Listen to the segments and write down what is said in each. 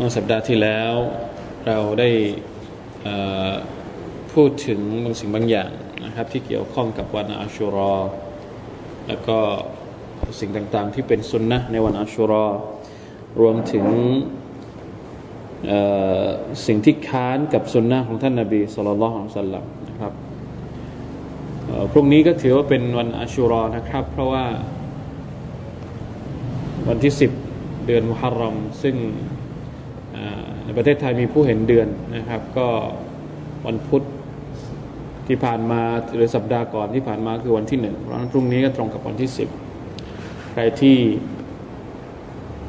เมื่อสัปดาห์ที่แล้วเราได้พูดถึงบางสิ่งบางอย่างนะครับ ที่เกี่ยวข้องกับวันอาชุรอ แล้วก็สิ่งต่างๆที่เป็นสุนนะในวันอาชุรอ รวมถึงสิ่งที่ค้านกับสุนนะของท่านนาบีสุลต่านละฮ์สัลลัมนะครับพรุ่งนี้ก็ถือว่าเป็นวันอาชุรอนะครับ เพราะว่าวันที่ 10 เดือนมุฮัรรอมซึ่ง ในประเทศไทยมีผู้เห็นเดือนนะครับ ก็วันพุธที่ผ่านมาหรือสัปดาห์ก่อนที่ผ่านมาคือวันที่หนึ่งเพราะนั้นพรุ่งนี้ก็ตรงกับวันที่สิบใครที่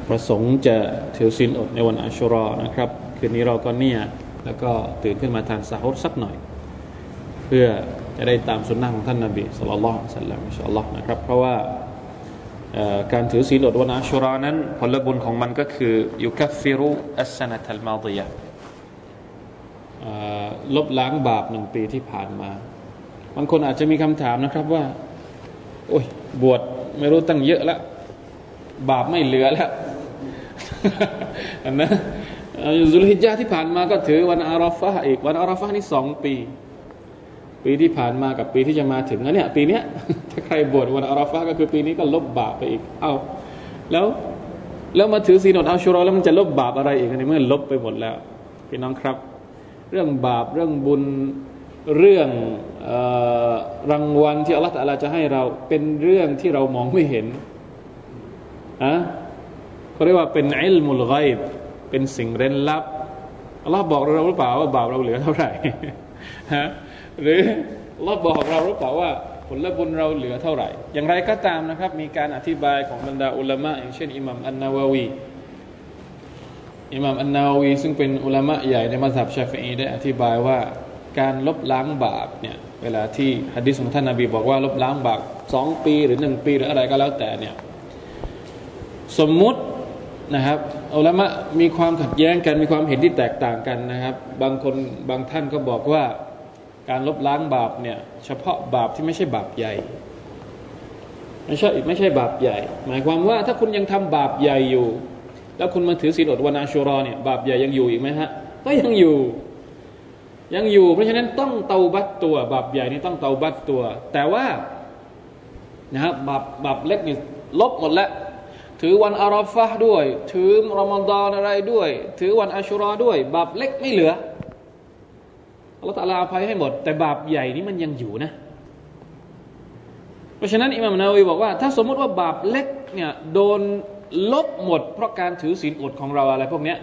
ประสงค์จะถือศีลอดในวันอัชรอนะครับ คืนนี้เราก็เนี่ยแล้วก็ตื่นขึ้นมาทานสาฮุดสักหน่อย เพื่อจะได้ตามสุนนะของท่านนาบีสุลต่านสัลลัมอิชอัลลอฮ์นะครับ เพราะว่า การถือศีลอดวันอัชุรานั้น ผลบุญของมันก็คือยุคัฟฟิรุอัสนัตัลมาดียะลบล้างบาปหนึ่งปีที่ผ่านมา บางคนอาจจะมีคำถามนะครับว่า โอ้ย บวชไม่รู้ตั้งเยอะแล้ว บาปไม่เหลือแล้วนะยุลฮิจญาที่ผ่านมาก็ถือวันอาราฟะอีก วันอาราฟะนี่สองปี ปีที่ผ่านมากับปีที่จะมาถึงแล้วเนี่ย ปีเนี้ย ใครบวชวันอาราฟะก็คือปีนี้ก็ลบบาปไปอีก เอาแล้วแล้วมาถือศีลอดอัชุรอแล้วมันจะลบบาปอะไรอีกในเมื่อลบไปหมดแล้วพี่น้องครับ เรื่องบาปเรื่องบุญเรื่องอรางวัลที่อัลลอฮฺจะให้เราเป็นเรื่องที่เรามองไม่เห็นอะเขาเรียกว่าเป็นอิลมุลไกบเป็นสิ่งเร้นลับอัลลอฮ์บอกเราหรือเปล่าว่าบาปเราเหลือเท่าไหร่ฮะหรืออัลลอฮ์บอกเราหรือเปล่าว่า ผลบุญเราเหลือเท่าไหร่ อย่างไรก็ตามนะครับ มีการอธิบายของบรรดาอุลามะอย่างเช่นอิหมัมอันนาววีอิหมัมอันนาววี ซึ่งเป็นอุลามะใหญ่ในมัสยิดชาฟีได้อธิบายว่าการลบล้างบาปเนี่ยเวลาที่ฮะดิษของท่านนาบีบอกว่าลบล้างบาปสองปีหรือหนึ่งปีหรืออะไรก็แล้วแต่เนี่ยสมมุตินะครับอุลามะมีความขัดแย้งกันมีความเห็นที่แตกต่างกันนะครับ บางคนบางท่านก็บอกว่า การลบล้างบาปเนี่ยเฉพาะบาปที่ไม่ใช่บาปใหญ่ ไม่ใช่ไม่ใช่บาปใหญ่ หมายความว่าถ้าคุณยังทำบาปใหญ่อยู่ แล้วคุณมาถือศีลอดวันอาชุรอเนี่ยบาปใหญ่ยังอยู่อีกไหมฮะก็ยังอยู่ยังอยู่ เพราะฉะนั้นต้องเตาบัตตัว บาปใหญ่นี่ต้องเตาบัตตัว แต่ว่านะครับบาปบาปเล็กนี่ลบหมดแล้วถือวันอาราฟะด้วย ถือรอมฎอนอะไรด้วย ถือวันอาชุรอด้วย บาปเล็กไม่เหลือ อัลลอฮฺตะลาอภัยให้หมด แต่บาปใหญ่นี้มันยังอยู่นะ เพราะฉะนั้นอิมามนาวีบอกว่า ถ้าสมมติว่าบาปเล็กเนี่ยโดนลบหมด เพราะการถือศีลอดของเราอะไรพวกเนี้ย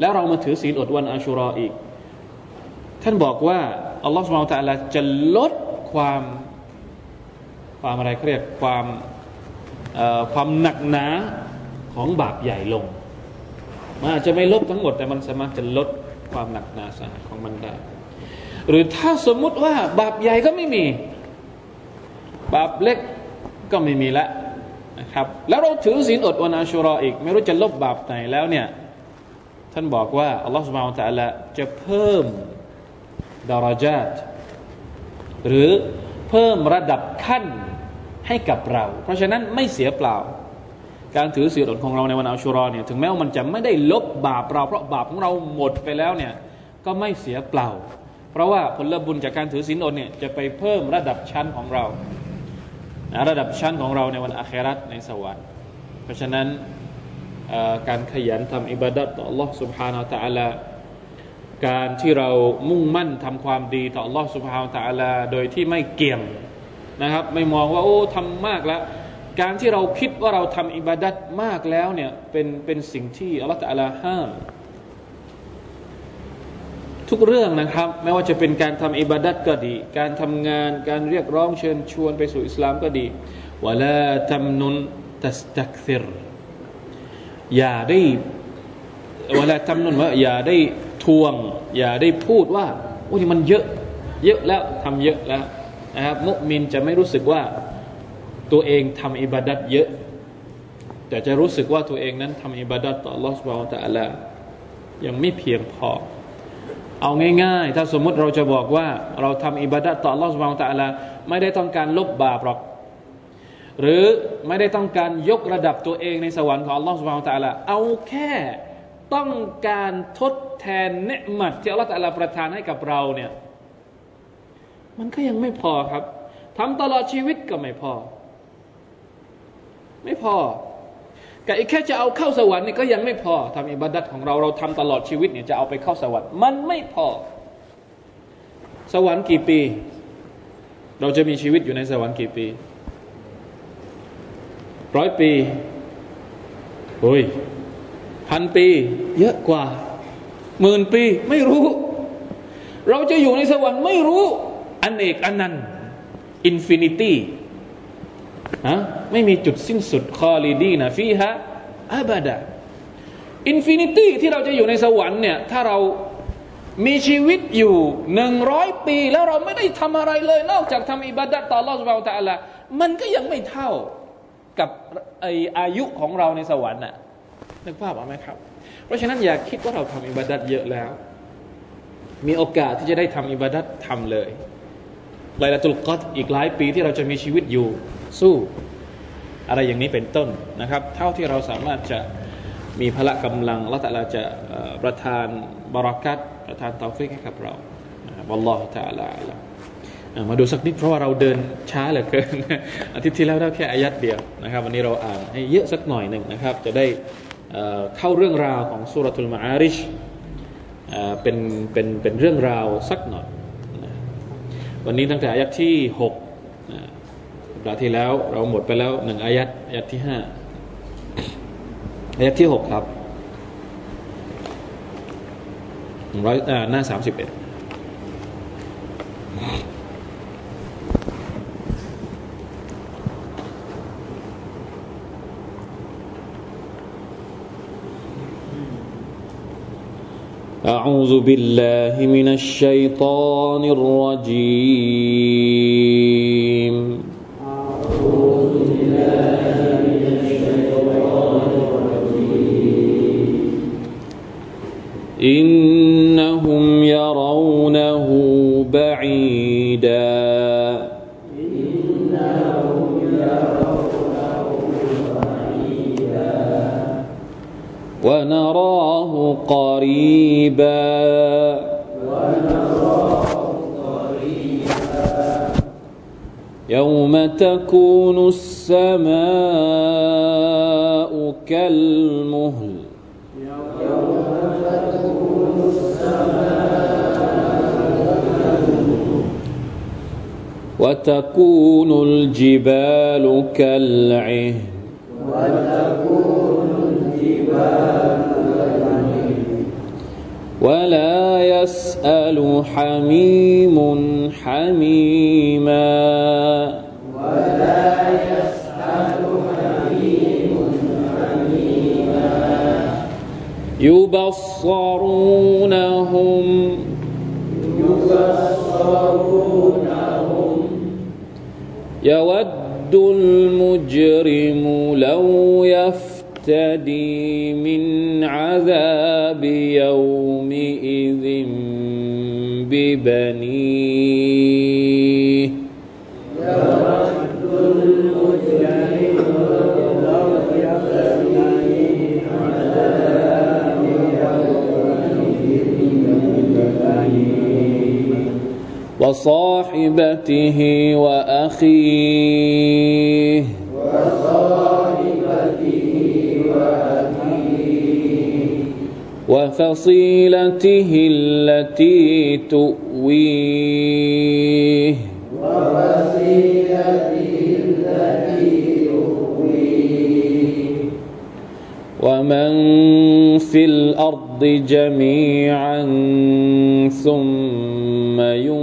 แล้วเรามาถือศีลอดวันอาชุรออีก ท่านบอกว่าอัลลอฮฺสุบานตะลาจะลดความความอะไรเขาเรียกความความหนักหนาของบาปใหญ่ลงมันอาจจะไม่ลบทั้งหมดแต่มันสามารถจะลดความหนักหนาสาหัสของมันได้ หรือถ้าสมมุติว่า บาปใหญ่ก็ไม่มี บาปเล็กก็ไม่มีแล้วนะครับ แล้วเราถือศีลอดวันอาชุรออีก ไม่รู้จะลบบาปไหนแล้วเนี่ย ท่านบอกว่าอัลลอฮฺสุบานตะละจะเพิ่มดาราจาตหรือเพิ่มระดับขั้นให้กับเรา เพราะฉะนั้นไม่เสียเปล่า การถือศีลอดของเราในวันอัชุรอเนี่ยถึงแม้ว่ามันจะไม่ได้ลบบาปเรา เพราะบาปของเราหมดไปแล้วเนี่ยก็ไม่เสียเปล่า เพราะว่าผลบุญจากการถือศีลอดเนี่ยจะไปเพิ่มระดับชั้นของเรา ระดับชั้นของเราในวันอาคราตในสวรรค์ เพราะฉะนั้นการขยันทำอิบาดัตต่อ Allah سبحانه และ تعالى การที่เรามุ่งมั่นทำความดีต่อ Allah سبحانه และ تعالى โดยที่ไม่เกี่ยมนะครับไม่มองว่าโอ้ทำมากแล้ว การที่เราคิดว่าเราทำอิบาดัตมากแล้วเนี่ยเป็นเป็นสิ่งที่อัลลอฮฺตะลาห้าม ทุกเรื่องนะครับ ไม่ว่าจะเป็นการทำอิบาดัตก็ดี การทำงานการเรียกร้องเชิญชวนไปสู่อิสลามก็ดีวะลาทำนุนตัสตักซิรอย่าได้เวลาทำนุนว่าอย่าได้ทวง อย่าได้พูดว่าโอ้ยมันเยอะ เยอะแล้วทำเยอะแล้วนะครับมุมินจะไม่รู้สึกว่าตัวเองทำอิบาดัตเยอะ แต่จะรู้สึกว่าตัวเองนั้นทำอิบาดัตต่อลอสบาวตะอัลายังไม่เพียงพอ เอาง่ายๆ ถ้าสมมติเราจะบอกว่าเราทำอิบาดัตต่อ Allah سبحانه และ تعالى ไม่ได้ต้องการลบบาปหรอก หรือไม่ได้ต้องการยกระดับตัวเองในสวรรค์ของ Allah سبحانه และ تعالى เอาแค่ต้องการทดแทนเนืหมัดที่อัลลอฮฺประทานให้กับเราเนี่ย มันก็ยังไม่พอครับทำตลอดชีวิตก็ไม่พอ ไม่พอ กับอีแค่จะเอาเข้าสวรรค์นี่ก็ยังไม่พอทำอิบาดัตของเราเราทำตลอดชีวิตเนี่ยจะเอาไปเข้าสวรรค์มันไม่พอ สวรรค์กี่ปี เราจะมีชีวิตอยู่ในสวรรค์กี่ปีร้อยปีโอ้ยพันปี เยอะกว่าหมื่นปีไม่รู้ เราจะอยู่ในสวรรค์ไม่รู้ อันเอกอันนัน infinity ฮะไม่มีจุดสิ้นสุดخالدين فيها أبدا infinity ที่เราจะอยู่ในสวรรค์เนี่ยถ้าเรามีชีวิตอยู่หนึ่งร้อยปี แล้วเราไม่ได้ทำอะไรเลย นอกจากทำอิบาดัตต่อรอดสุบาตะละมันก็ยังไม่เท่ากับไออายุของเราในสวรรค์น่ะนึกภาพออกไหมครับ เพราะฉะนั้นอย่าคิดว่าเราทำอิบาดัตเยอะแล้ว มีโอกาสที่จะได้ทำอิบาดัตทำเลยไลลาตุลกัดอีกหลายปีที่เราจะมีชีวิตอยู่ สู้อะไรอย่างนี้เป็นต้นนะครับ เท่าที่เราสามารถจะมีพละกำลังและแต่เราจะประทานบารักัตประทานตาฟิกให้กับเราบัลลอฮฺตาลามาดูสักนิดเพราะว่าเราเดินช้าเหลือเกิน อาทิตย์ที่แล้วได้แค่อายัดเดียวนะครับ วันนี้เราอ่านให้เยอะสักหน่อยหนึ่งนะครับ จะได้เข้าเรื่องราวของสุรทูลมาอาริชเป็นเป็นเป็นเรื่องราวสักหน่อย วันนี้ตั้งแต่อายัดที่หกาห์ที่แล้วเราหมดไปแล้วหนึ่งอายัดอายัดที่ห้าอายัดที่หกครับร้อยหน้าสามสิบเอ็ด أعوذ بالله من الشيطان الرجيم إنهم يرونه بعيداً. ونراه قريبا. يوم تكون السماء كالمهل. وتكون الجبال كالعهن. وتكون ولا يسأل حميم حميما. ولا يسأل حميم حميما يبصرونهم يبصرونهم يود المجرم لو يفعل يهتدي من عذاب يومئذ ببنيه. وصاحبته وأخيه. وفصيلته التي تؤويه وفصيلته التي تؤويه. ومن في الأرض الأرض جميعا ثم ينجيه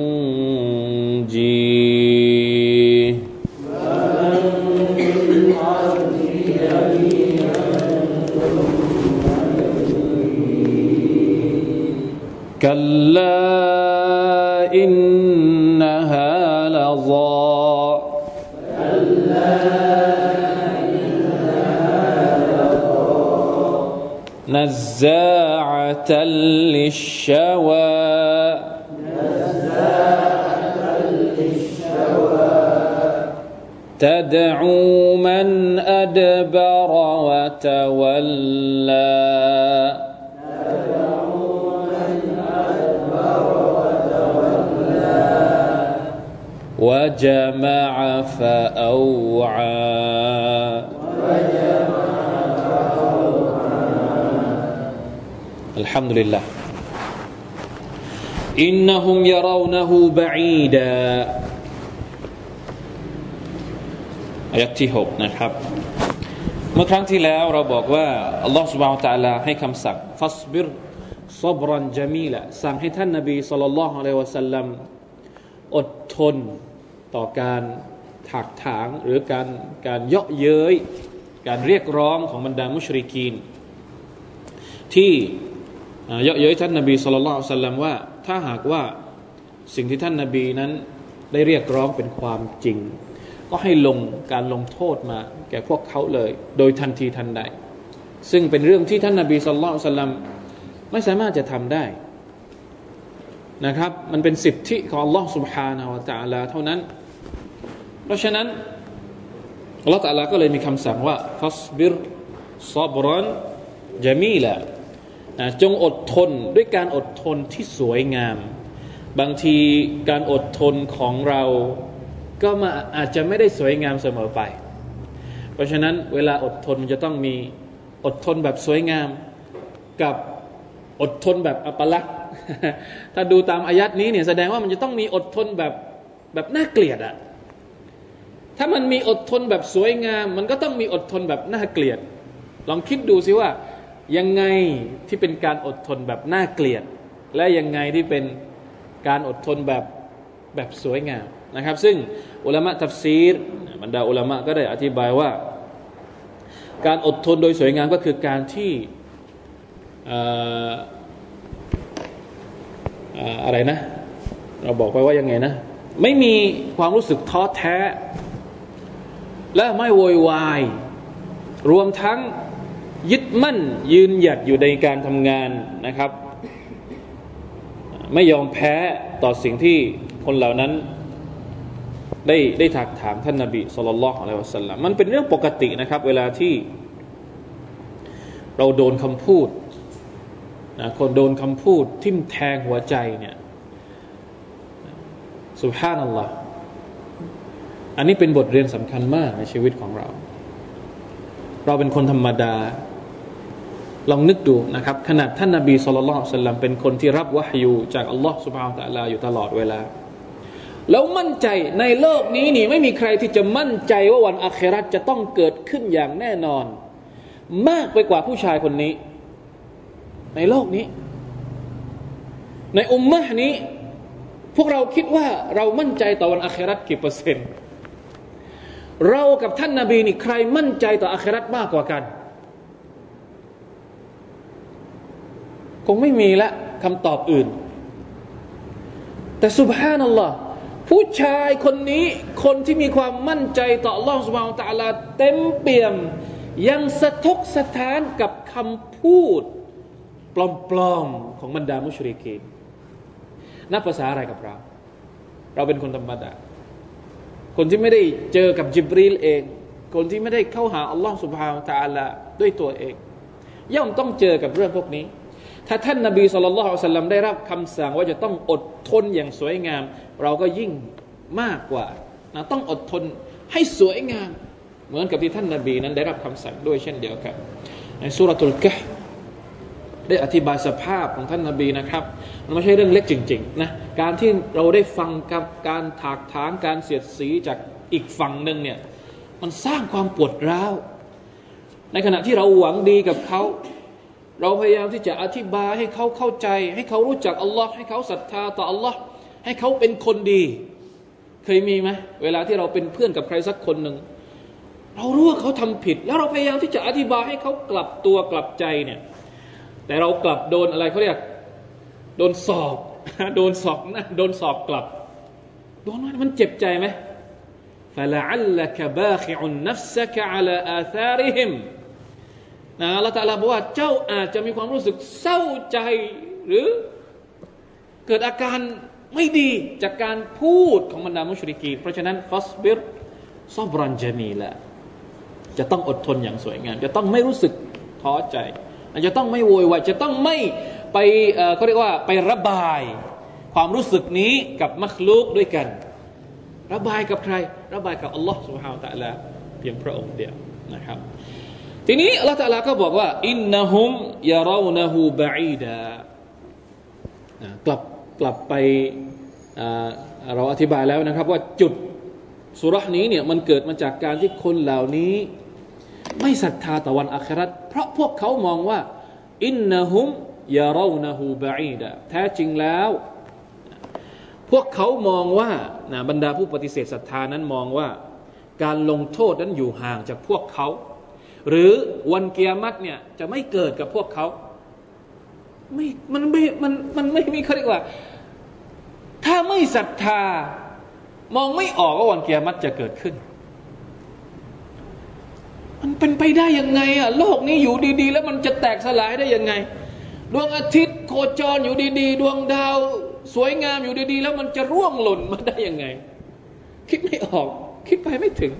كلا نزاعة للشوى. تدعو من أدبر وتولى. وجمع فأوعى. الحمد لله إنهم يرونه بعيدة ารานะฮูบะอีดายะที่หกนะครับ เมื่อครั้งที่แล้วเราบอกว่าอัลลอฮฺสุบะฮฺตะลาให้คำสั่งฟัสบิรซบรันจามีละสั่งให้ท่านนบีสุลต่านละฮ์อะลัยวะสัลลัมอดทนต่อการถากถางหรือการการเยาะเย้ยการเรียกร้องของบรรดามุชริกีน ที่ เยาะเย้ยท่านนบีสุลต่านสัลลัมว่าถ้าหากว่าสิ่งที่ท่านนบีนั้นได้เรียกร้องเป็นความจริงก็ให้ลงการลงโทษมา แก่พวกเขาเลย โดยทันทีทันใด ซึ่งเป็นเรื่องที่ท่านนาบีสุลต่านสลัมไม่สามารถจะทำได้นะครับ มันเป็นสิทธิของ Allah سبحانه และ تعالى เท่านั้น เพราะฉะนั้น Allah تعالى ก็เลยมีคำสั่งว่าฟัสบิรซอบรอ นจามีละจงอดทนด้วยการอดทนที่สวยงาม บางทีการอดทนของเราก็มาอาจจะไม่ได้สวยงามเสมอไป เพราะฉะนั้นเวลาอดทนมันจะต้องมีอดทนแบบสวยงามกับอดทนแบบอัปลักษณ์ ถ้าดูตามอายัดนี้เนี่ยแสดงว่ามันจะต้องมีอดทนแบบแบบน่าเกลียดอะถ้ามันมีอดทนแบบสวยงาม มันก็ต้องมีอดทนแบบน่าเกลียด ลองคิดดูสิว่า ยังไงที่เป็นการอดทนแบบน่าเกลียด และยังไงที่เป็นการอดทนแบบแบบสวยงามนะครับ ซึ่งอุลามะทัฟซีรบรรดาอุลามะก็ได้อธิบายว่า การอดทนโดยสวยงามก็คือการที่อะไรนะ เราบอกไปว่ายังไงนะ ไม่มีความรู้สึกท้อแท้ และไม่โวยวาย รวมทั้ง ยึดมั่นยืนหยัดอยู่ในการทำงานนะครับ ไม่ยอมแพ้ต่อสิ่งที่คนเหล่านั้น ได้ได้ถักถามท่านนาบีสุลต่านอะลัยวะสัลลัมมันเป็นเรื่องปกตินะครับ เวลาที่ เราโดนคำพูดนะคนโดนคำพูดทิ่มแทงหัวใจเนี่ยสุภาพนัลลอฮ์อันนี้เป็นบทเรียนสำคัญมากในชีวิตของเรา เราเป็นคนธรรมดา ลองนึกดูนะครับขนาดท่านนาบีสุลต่านสัลลัมเป็นคนที่รับวะฮยูจากอัลลอฮ์สุบฮานตะลาอยู่ตลอดเวลา แล้วมั่นใจในโลกนี้นี่ไม่มีใครที่จะมั่นใจว่าวันอาคราจะต้องเกิดขึ้นอย่างแน่นอน มากไปกว่าผู้ชายคนนี้ ในโลกนี้ ในอุมมะนี้ พวกเราคิดว่าเรามั่นใจต่อวันอาครากี่เปอร์เซ็นต์เรากับท่านนาบีนี่ใครมั่นใจต่ออาคราตมากกว่ากัน คงไม่มีละคำตอบอื่น แต่สุบฮานัลลอฮ์ผู้ชายคนนี้คนที่มีความมั่นใจต่อล่องสมาตะลาเต็มเปี่ยม ยังสะทกสะท้านกับคำพูด ปลอมๆ ของบรรดามุชริกีนนับภาษาอะไรกับเรา เราเป็นคนธรรมดา คนที่ไม่ได้เจอกับจิบรีลเอง คนที่ไม่ได้เข้าหาอัลลอฮ์สุบฮาวตะลาด้วยตัวเอง ย่อมต้องเจอกับเรื่องพวกนี้ ถ้าท่านนาบีสุลต่านสัลลัมได้รับคำสั่งว่าจะต้องอดทนอย่างสวยงาม เราก็ยิ่งมากกว่านะต้องอดทนให้สวยงาม เหมือนกับที่ท่านนาบีนั้นได้รับคำสั่งด้วยเช่นเดียวกัน ในสุรทูลกะได้อธิบายสภาพของท่านนาบีนะครับมันไม่ใช่เรื่องเล็กจริงๆนะการที่เราได้ฟังกับการถากถางการเสียดสีจากอีกฝั่งหนึ่งเนี่ยมันสร้างความปวดร้าว ในขณะที่เราหวังดีกับเขา เราพยายามที่จะอธิบายให้เขาเข้าใจ ให้เขารู้จักอัลลอฮ์ให้เขาศรัทธาต่ออัลลอฮ์ให้เขาเป็นคนดี เคยมีไหมเวลาที่เราเป็นเพื่อนกับใครสักคนหนึ่งเรารู้ว่าเขาทำผิด แล้วเราพยายามที่จะอธิบายให้เขากลับตัวกลับใจเนี่ย แต่เรากลับโดนอะไรเขาเรียก โดนสอบโดนสอบนะโดนสอบกลับโดนมันเจ็บใจไหม فلعلك باخع نفسك على آثارهم นะละตาลาบอกว่าเจ้าอาจจะมีความรู้สึกเศร้าใจหรือเกิดอาการไม่ดีจากการพูดของบรรดามุชริกีเพราะฉะนั้นฟัสบิรซอบรันจามีละจะต้องอดทนอย่างสวยงาม จะต้องไม่รู้สึกท้อใจจะต้องไม่โวยวายจะต้องไม่ไปเขาเรียกว่าไประบาย ความรู้สึกนี้กับมัคลูกด้วยกัน ระบายกับใคร ระบายกับอัลลอฮ์สุบฮาวตะละเพียงพระองค์เดียวนะครับ ทีนี้อัลลอฮ์ตะลาก็บอกว่า อินนะฮุมยาเรานะฮูบะอีดากลับกลับไปเราอธิบายแล้วนะครับว่าจุดสุรษนี้เนี่ยมันเกิดมาจากการที่คนเหล่านี้ ไม่ศรัทธาต่อวันอัคราเพราะพวกเขามองว่า อินนะฮุมยาเรานะฮูบะอีดะแท้จริงแล้ว พวกเขามองว่านะบรรดาผู้ปฏิเสธศรัทธานั้นมองว่า การลงโทษนั้นอยู่ห่างจากพวกเขา หรือวันเกียรติเนี่ยจะไม่เกิดกับพวกเขาไม่มันไม่มันมันไม่มีเขาเรียกว่า ถ้าไม่ศรัทธามองไม่ออกว่าวันเกียรติจะเกิดขึ้น มันเป็นไปได้ยังไงอะโลกนี้อยู่ดี ๆ แล้วมันจะแตกสลายได้ยังไง ดวงอาทิตย์โคจรอยู่ดีๆ ดวงดาว สวยงามอยู่ดีๆ แล้วมันจะร่วงหล่นมาได้ยังไง คิดไม่ออก คิดไปไม่ถึง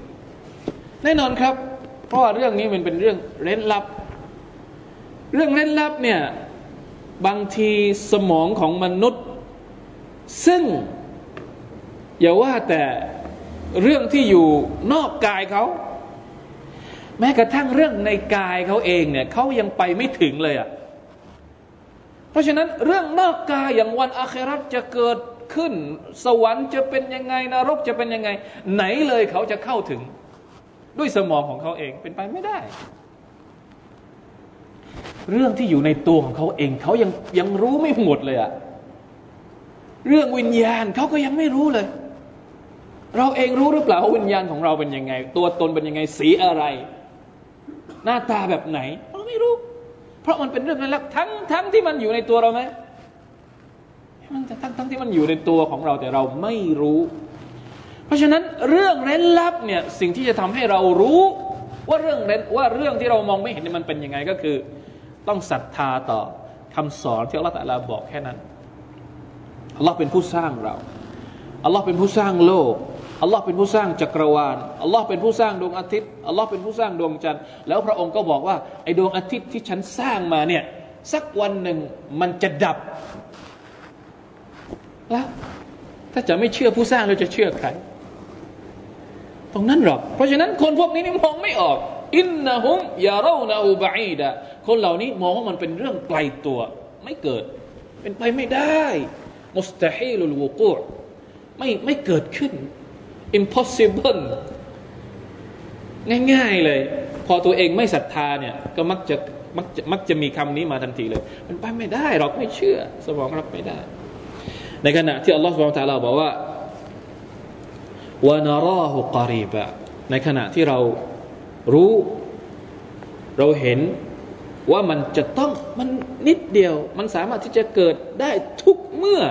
แน่นอนครับ เพราะว่าเรื่องนี้มันเป็นเรื่องเร้นลับ เรื่องเร้นลับเนี่ยบางทีสมองของมนุษย์ ซึ่ง อย่าว่าแต่เรื่องที่อยู่นอกกายเขา แม้กระทั่งเรื่องในกายเขาเองเนี่ยเขายังไปไม่ถึงเลยอะ่ะเพราะฉะนั้นเรื่องนอกกายอย่างวันอาคราตจะเกิดขึ้น สวรรค์จะเป็นยังไงนรกจะเป็นยังไง ไหนเลยเขาจะเข้าถึง ด้วยสมองของเขาเองเป็นไปไม่ได้ เรื่องที่อยู่ในตัวของเขาเองเขายังยังรู้ไม่หมดเลยอะเรื่องวิญญาณเขาก็ยังไม่รู้เลย เราเองรู้หรือเปล่าว่าวิญญาณของเราเป็นยังไง ตัวตนเป็นยังไงสีอะไร หน้าตาแบบไหนเราไม่รู้ เพราะมันเป็นเรื่องนั้นแล้วทั้งทั้งที่มันอยู่ในตัวเราไหมมันทั้งทั้งที่มันอยู่ในตัวของเราแต่เราไม่รู้ เพราะฉะนั้นเรื่องเร้นลับเนี่ยสิ่งที่จะทำให้เรารู้ว่าเรื่องเร้นว่าเรื่องที่เรามองไม่เห็นมันเป็นยังไงก็คือ ต้องศรัทธาต่อคำสอนที่อัลลอฮฺตะลาบอกแค่นั้นอัลลอฮ์เป็นผู้สร้างเราอัลลอฮ์เป็นผู้สร้างโลกอัลลอฮ์เป็นผู้สร้างจักรวาลอัลลอฮ์เป็นผู้สร้างดวงอาทิตย์อัลลอฮ์เป็นผู้สร้างดวงจันทร์แล้วพระองค์ก็บอกว่าไอ้ดวงอาทิตย์ที่ฉันสร้างมาเนี่ยสักวันหนึ่งมันจะดับแล้วถ้าจะไม่เชื่อผู้สร้างเราจะเชื่อใคร ตรงนั้นหรอก เพราะฉะนั้นคนพวกนี้นี่มองไม่ออก อินนะฮุมยาเรานาอูบะอีดะคนเหล่านี้มองว่ามันเป็นเรื่องไกลตัว ไม่เกิด เป็นไปไม่ได้ มุสตาฮิลุลวุกูไม่ไม่เกิดขึ้น impossible ง่าย ๆเลย พอตัวเองไม่ศรัทธาเนี่ย ก็มักจะมักจะมักจะมีคำนี้มาทันทีเลย มันไปไม่ได้เราไม่เชื่อ สมองรับไม่ได้ ในขณะที่อัลลอฮฺสุบฮานตะลาบอกว่า วานาราหุกรีบะในขณะที่เรารู้เราเห็นว่ามันจะต้องมันนิดเดียว มันสามารถที่จะเกิดได้ทุกเมื่อ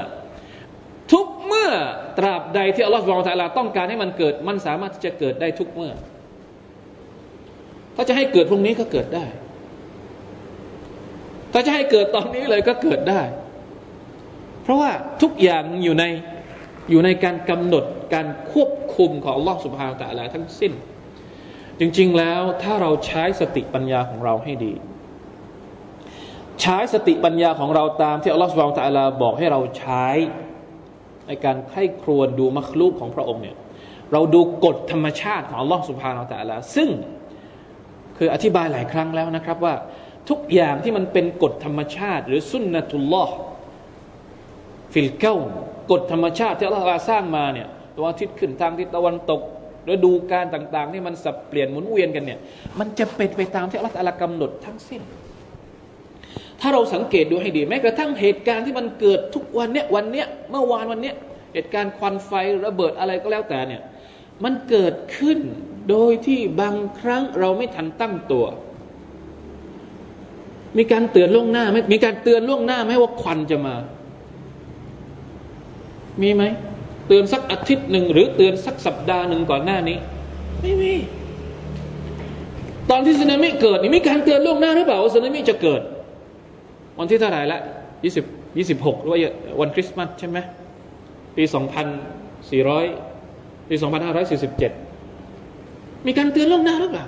ทุกเมื่อตราบใดที่อัลลอฮฺสุบไบร์ตะลาต้องการให้มันเกิด มันสามารถที่จะเกิดได้ทุกเมื่อ ถ้าจะให้เกิดพรุ่งนี้ก็เกิดได้ ถ้าจะให้เกิดตอนนี้เลยก็เกิดได้ เพราะว่าทุกอย่างอยู่ใน อยู่ในการกำหนดการควบคุมของลอสุบฮานตะลาทั้งสิ้น จริงๆแล้วถ้าเราใช้สติปัญญาของเราให้ดี ใช้สติปัญญาของเราตามที่อัลลอฮฺสุบไบร์ตะลาบอกให้เราใช้ในการไข้ครวญดูมัคลูกของพระองค์เนี่ยเราดูกฎธรรมชาติของอัลลอฮฺสุบฮานาตะลาซึ่งคืออธิบายหลายครั้งแล้วนะครับว่าทุกอย่างที่มันเป็นกฎธรรมชาติ หรือسنة الله في الكون กฎธรรมชาติที่อัลลอฮฺสร้างมาเนี่ยตัวอาทิตย์ขึ้นทางทิศตะวันตกฤดูการต่างๆที่มันสับเปลี่ยนหมุนเวียนกันเนี่ย มันจะเป็นไปตามที่อัลลอฮฺกำหนดทั้งสิ้น ถ้าเราสังเกตดูให้ดีแม้กระทั่งเหตุการณ์ที่มันเกิดทุกวันเนี้ยวันเนี้ยเมื่อวานวันเนี้ยเหตุการณ์ควันไฟระเบิดอะไรก็แล้วแต่เนี่ยมันเกิดขึ้นโดยที่บางครั้งเราไม่ทันตั้งตัว มีการเตือนล่วงหน้าไหมมีการเตือนล่วงหน้าไหมว่าควันจะมา มีไหมเตือนสักอาทิตย์หนึ่งหรือเตือนสักสัปดาห์หนึ่งก่อนหน้านี้ ไม่มี ตอนที่สึนามิเกิดนี่มีการเตือนล่วงหน้าหรือเปล่าว่าสึนามิจะเกิด วันที่เท่าไหร่ละยี่สิบยี่สิบหกหรือว่าวันคริสต์มาสใช่ไหมปีสองพันสี่ร้อยปีสองพันห้าร้อยสี่สิบเจ็ดมีการเตือนล่วงหน้าหรือเปล่า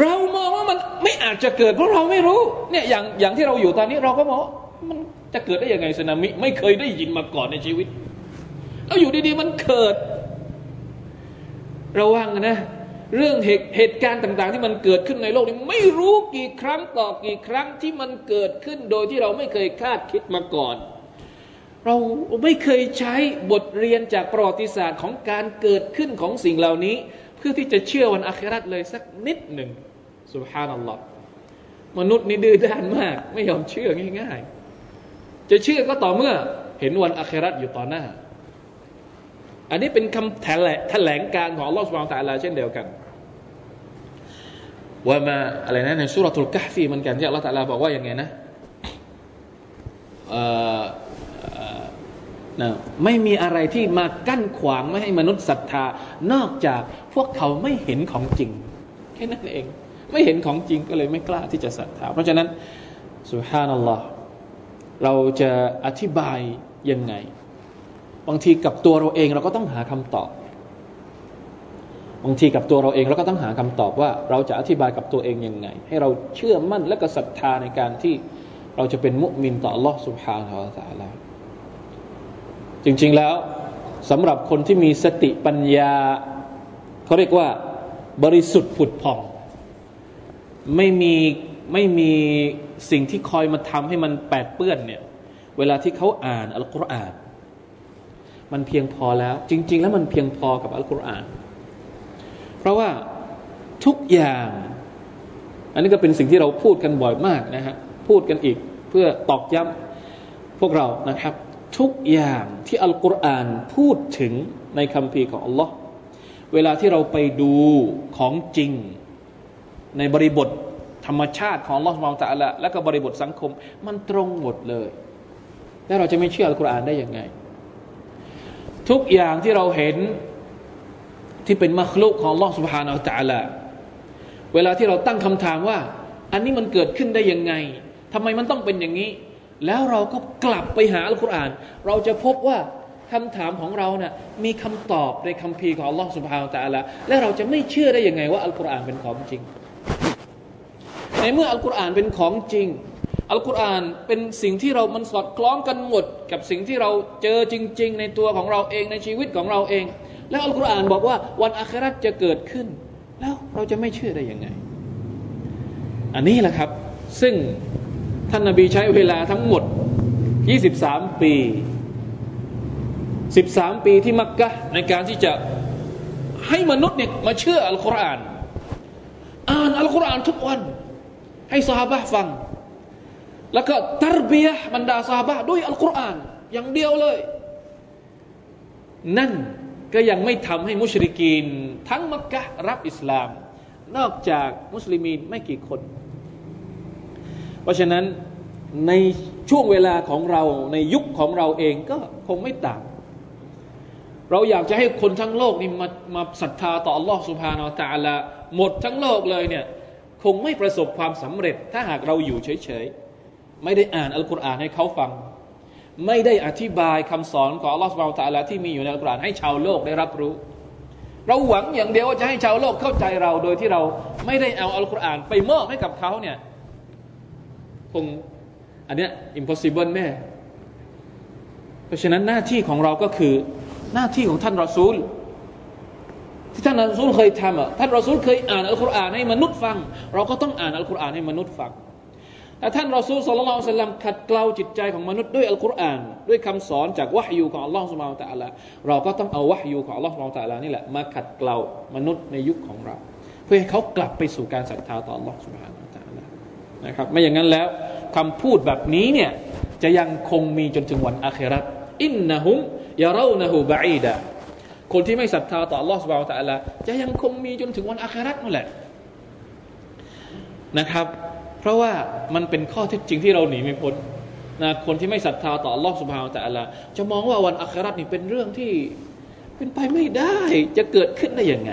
เรามองว่ามันไม่อาจจะเกิดเพราะเราไม่รู้เนี่ยอย่างอย่างที่เราอยู่ตอนนี้เราก็มองมัน จะเกิดได้ยังไงสึนามิ ไม่เคยได้ยินมาก่อนในชีวิต แล้วอยู่ดีๆมันเกิด ระวังนะ เรื่องเหตุเหตุการณ์ต่าง ๆ ที่มันเกิดขึ้นในโลกนี้ ไม่รู้กี่ครั้งต่อกี่ครั้งที่มันเกิดขึ้นโดยที่เราไม่เคยคาดคิดมาก่อน เราไม่เคยใช้บทเรียนจากประวัติศาสตร์ของการเกิดขึ้นของสิ่งเหล่านี้ เพื่อที่จะเชื่อวันอาคราตเลยสักนิดหนึ่งสุบฮานัลลอฮ์มนุษย์นี่ดื้อด้านมาก ไม่ยอมเชื่อง่าย ๆ จะเชื่อก็ต่อเมื่อเห็นวันอาคราตอยู่ต่อหน้า อันนี้เป็นคำแถลงแถลงการของอัลลอฮฺสุบานตะลาเช่นเดียวกันว่ามาอะไรนะในสุรทูลกะฟีมันกันที่อัลลอฮฺตะลาบอกว่าอย่างไงนะนะไม่มีอะไรที่มากั้นขวางไม่ให้มนุษย์ศรัทธา นอกจากพวกเขาไม่เห็นของจริง แค่นั้นเอง ไม่เห็นของจริงก็เลยไม่กล้าที่จะศรัทธา เพราะฉะนั้นสุฮานัลลอฮ์ เราจะอธิบายยังไงบางทีกับตัวเราเองเราก็ต้องหาคำตอบ บางทีกับตัวเราเองเราก็ต้องหาคำตอบว่า เราจะอธิบายกับตัวเองยังไง ให้เราเชื่อมั่นและก็ศรัทธาในการที่เราจะเป็นมุมินต่อ Allah سبحانه และ تعالى จริงๆแล้วสำหรับคนที่มีสติปัญญาเขาเรียกว่าบริสุทธิ์ผุดผ่อง ไม่มีไม่มี สิ่งที่คอยมาทำให้มันแปดเปื้อนเนี่ย เวลาที่เขาอ่านอัลกุรอาน มันเพียงพอแล้ว จริง ๆ แล้วมันเพียงพอกับอัลกุรอาน เพราะว่าทุกอย่าง อันนี้ก็เป็นสิ่งที่เราพูดกันบ่อยมากนะฮะพูดกันอีกเพื่อตอกย้ำพวกเรานะครับ ทุกอย่างที่อัลกุรอานพูดถึงในคำพีของอัลลอฮ์เวลาที่เราไปดูของจริงในบริบท ธรรมชาติของอัลอฮ์มองตะละและก็บริบทสังคม มันตรงหมดเลย แล้วเราจะไม่เชื่ออัลกุรอานได้ยังไง ทุกอย่างที่เราเห็นที่เป็นมัคลุกของลอสุภานาอัลตะละเวลาที่เราตั้งคำถามว่า อันนี้มันเกิดขึ้นได้ยังไงทำไมมันต้องเป็นอย่างนี้ แล้วเราก็กลับไปหาอัลกุรอาน เราจะพบว่าคำถามของเราเนะ่ยมีคำตอบในคำพีของลอสุภานาอัลตะละและเราจะไม่เชื่อได้ยังไงว่าอัลกุรอานเป็นของจริง ในเมื่ออัลกุรอานเป็นของจริง อัลกุรอานเป็นสิ่งที่เรามันสอดคล้องกันหมด กับสิ่งที่เราเจอจริง ๆ ในตัวของเราเองในชีวิตของเราเอง แล้วอัลกุรอานบอกว่าวันอาคราจะเกิดขึ้น แล้วเราจะไม่เชื่อได้ยังไง อันนี้แหละครับ ซึ่งท่านนาบีใช้เวลาทั้งหมด 23 ปี 13 ปีที่มักกะในการที่จะให้มนุษย์เนี่ยมาเชื่ออัลกุรอาน อ่านอัลกุรอานทุกวัน ให้สหายฟัง แล้วก็ตรเบียบรรดาซาบะด้วยอัลกุรอาน อย่างเดียวเลย นั่นก็ยังไม่ทำให้มุชริกีน ทั้งมักกะรับอิสลาม นอกจากมุสลิมีนไม่กี่คน เพราะฉะนั้นในช่วงเวลาของเราในยุคของเราเองก็คงไม่ต่าง เราอยากจะให้คนทั้งโลกนี่มามาศรัทธาต่ออัลลอฮ์สุภานาอัลตะละหมดทั้งโลกเลยเนี่ย คงไม่ประสบความสำเร็จ ถ้าหากเราอยู่เฉยๆ ไม่ได้อ่านอัลกุรอานให้เขาฟัง ไม่ได้อธิบายคำสอนของอัลลอฮฺสุบานตะลาที่มีอยู่ในอัลกุรอานให้ชาวโลกได้รับรู้ เราหวังอย่างเดียวว่าจะให้ชาวโลกเข้าใจเรา โดยที่เราไม่ได้เอาอัลกุรอานไปมอบให้กับเขาเนี่ยคงอันเนี้ย impossible แน่เพราะฉะนั้นหน้าที่ของเราก็คือหน้าที่ของท่านรอซูล ที่ท่านรอซูลเคยทำอะท่านรอซูลเคยอ่านอัลกุรอานให้มนุษย์ฟัง เราก็ต้องอ่านอัลกุรอานให้มนุษย์ฟังแต่ท่านรอซูลสุลลัลสัลลัมขัดเกลาจิตใจของมนุษย์ด้วยอัลกุรอาน ด้วยคำสอนจากวะฮยูของอัลลอฮฺสุบานตะอัลาเราก็ต้องเอาวะฮยูของอัลลอฮฺสุบานตะอัลานี่แหละมาขัดเกลามนุษย์ในยุคของเรา เพื่อให้เขากลับไปสู่การศรัทธาต่ออัลลอฮฺสุบานตะอัลานะครับไม่อย่างนั้นแล้วคำพูดแบบนี้เนี่ยจะยังคงมีจนถึงวันอาคราตอินนะฮุมยาเรานะฮูบะอีดะ คนที่ไม่ศรัทธาต่ออัลลอฮฺสุบานตะอัลาจะยังคงมีจนถึงวันอาคราตนั่นแหละนะครับเพราะว่ามันเป็นข้อเท็จจริงที่เราหนีไม่พ้น นะคนที่ไม่ศรัทธาต่อ Allah سبحانه และ تعالى จะมองว่าวันอัครานี่เป็นเรื่องที่เป็นไปไม่ได้ จะเกิดขึ้นได้ยังไง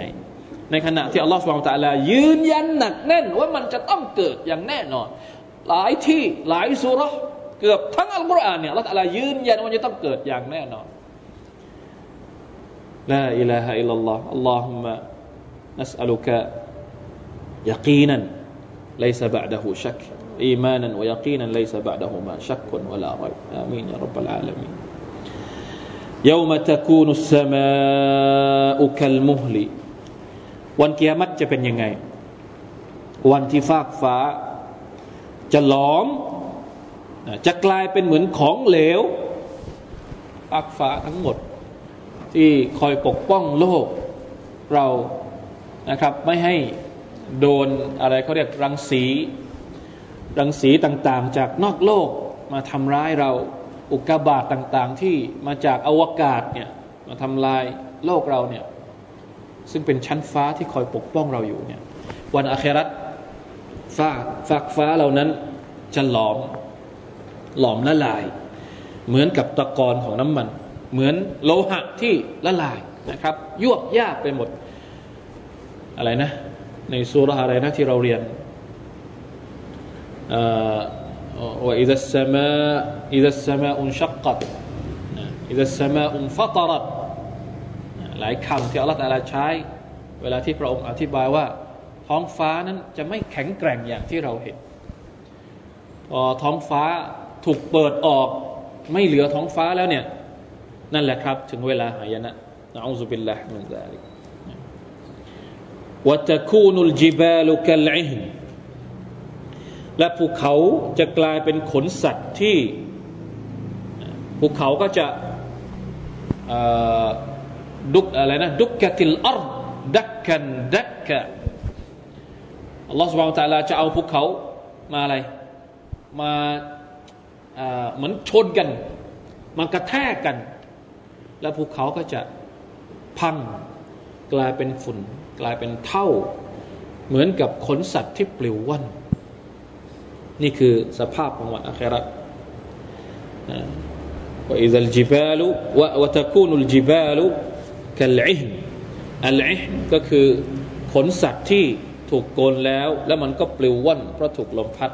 ในขณะที่ Allah سبحانه และ تعالى ยืนยันหนักแน่นว่ามันจะต้องเกิดอย่างแน่นอน หลายที่หลายสุรเกือบทั้งอัลกุรอานเนี่ย Allah تعالى ยืนยันว่าจะต้องเกิดอย่างแน่นอน لا إله إلا الله اللهم نسألك يقينا ليس بعده شك إيمانا ويقينا ليس بعدهما شك ولا ريب آمين يا رب العالمين يوم تكون السماء كالمهل วันเกียรติจะเป็นยังไง วันที่ฟากฟ้า จะหลอม จะกลายเป็นเหมือนของเหลวฟากฟ้าทั้งหมด ที่คอยปกป้องโลกเรานะครับ ไม่ให้โดนอะไรเขาเรียกรังสี รังสีต่างๆ จากนอกโลกมาทำร้ายเราอุกกาบาตต่างๆ ที่มาจากอวกาศเนี่ยมาทำลายโลกเราเนี่ยซึ่งเป็นชั้นฟ้าที่คอยปกป้องเราอยู่เนี่ยวันอาครัตฟ้าฟากฟ้าเหล่านั้นจะหลอมหลอมละลาย เหมือนกับตะกอนของน้ำมัน เหมือนโลหะที่ละลายนะครับยวบยากไปหมด อะไรนะ ในสุราอะไรนะที่เราเรียนว่าอิดัสมาإذا السماء انشقت إذا السماء انفطرت หลายคำที่อัลลอฮฺใช้ เวลาที่พระองค์อธิบายว่า ท้องฟ้านั้นจะไม่แข็งแกร่งอย่างที่เราเห็นพอท้องฟ้าถูกเปิดออกไม่เหลือท้องฟ้าแล้วเนี่ย นั่นแหละครับ ถึงเวลาหายนะ نعوذ بالله من ذلك وتكون الجبال كالعهنและภูเขาจะกลายเป็นขนสัตว์ที่ภูเขาก็จะดุกอะไรนะดุกกะติลอัรดักกันดักกะอัลลอฮฺสุบานตะลาจะเอาภูเขามาอะไร มาเหมือนชนกัน มากระแทกกัน แล้วภูเขาก็จะพังกลายเป็นฝุ่น กลายเป็นเท่า เหมือนกับขนสัตว์ที่ปลิวว่อนนี่คือสภาพของวันอัคราว่าอิซัลจิบาลุวะวะตะคูนุลจิบาลุกัลอิฮนอัลอิฮนก็คือขนสัตว์ที่ถูกโกนแล้ว แล้วมันก็ปลิวว่อนเพราะถูกลมพัด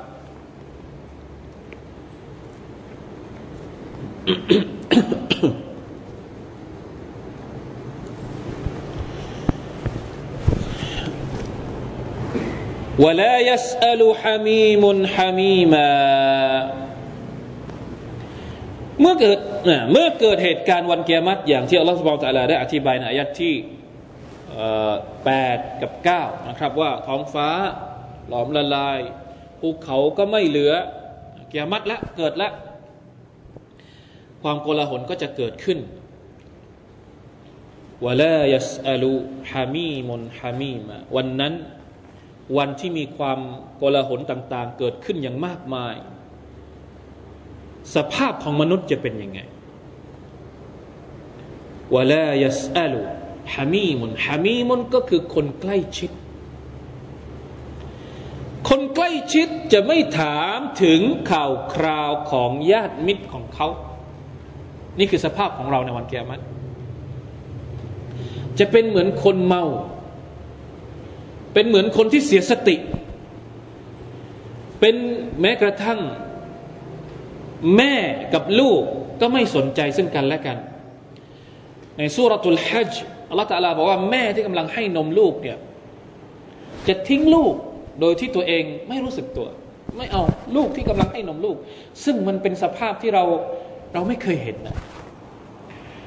ولا يسأل حميم حميما เมื่อเกิดเมื่อเกิดเหตุการณ์วันเกียรติอย่างที่อัลลอฮฺสุบไบร์ตะลาได้อธิบายในอายัดที่แปดกับเก้านะครับว่าท้องฟ้าหลอมละลายภูเขาก็ไม่เหลือเกียรติแล้วเกิดแล้ว ความโกลาหลก็จะเกิดขึ้นวะลายัสอัลูฮามีมุนฮามีมาวันนั้น วันที่มีความโกลาหลต่าง ๆ เกิดขึ้นอย่างมากมาย สภาพของมนุษย์จะเป็นยังไงวลายัสอัลูฮามีมุนฮามีมุนก็คือคนใกล้ชิด คนใกล้ชิดจะไม่ถามถึงข่าวคราวของญาติมิตรของเขา นี่คือสภาพของเราในวันเกียรติจะเป็นเหมือนคนเมา เป็นเหมือนคนที่เสียสติ เป็นแม้กระทั่ง แม่กับลูกก็ไม่สนใจซึ่งกันและกัน ในสุรตุลฮัจอัลลอฮฺตาลาบอกว่าแม่ที่กำลังให้นมลูกเนี่ยจะทิ้งลูกโดยที่ตัวเองไม่รู้สึกตัว ไม่เอาลูกที่กำลังให้นมลูก ซึ่งมันเป็นสภาพที่เราเราไม่เคยเห็นนะ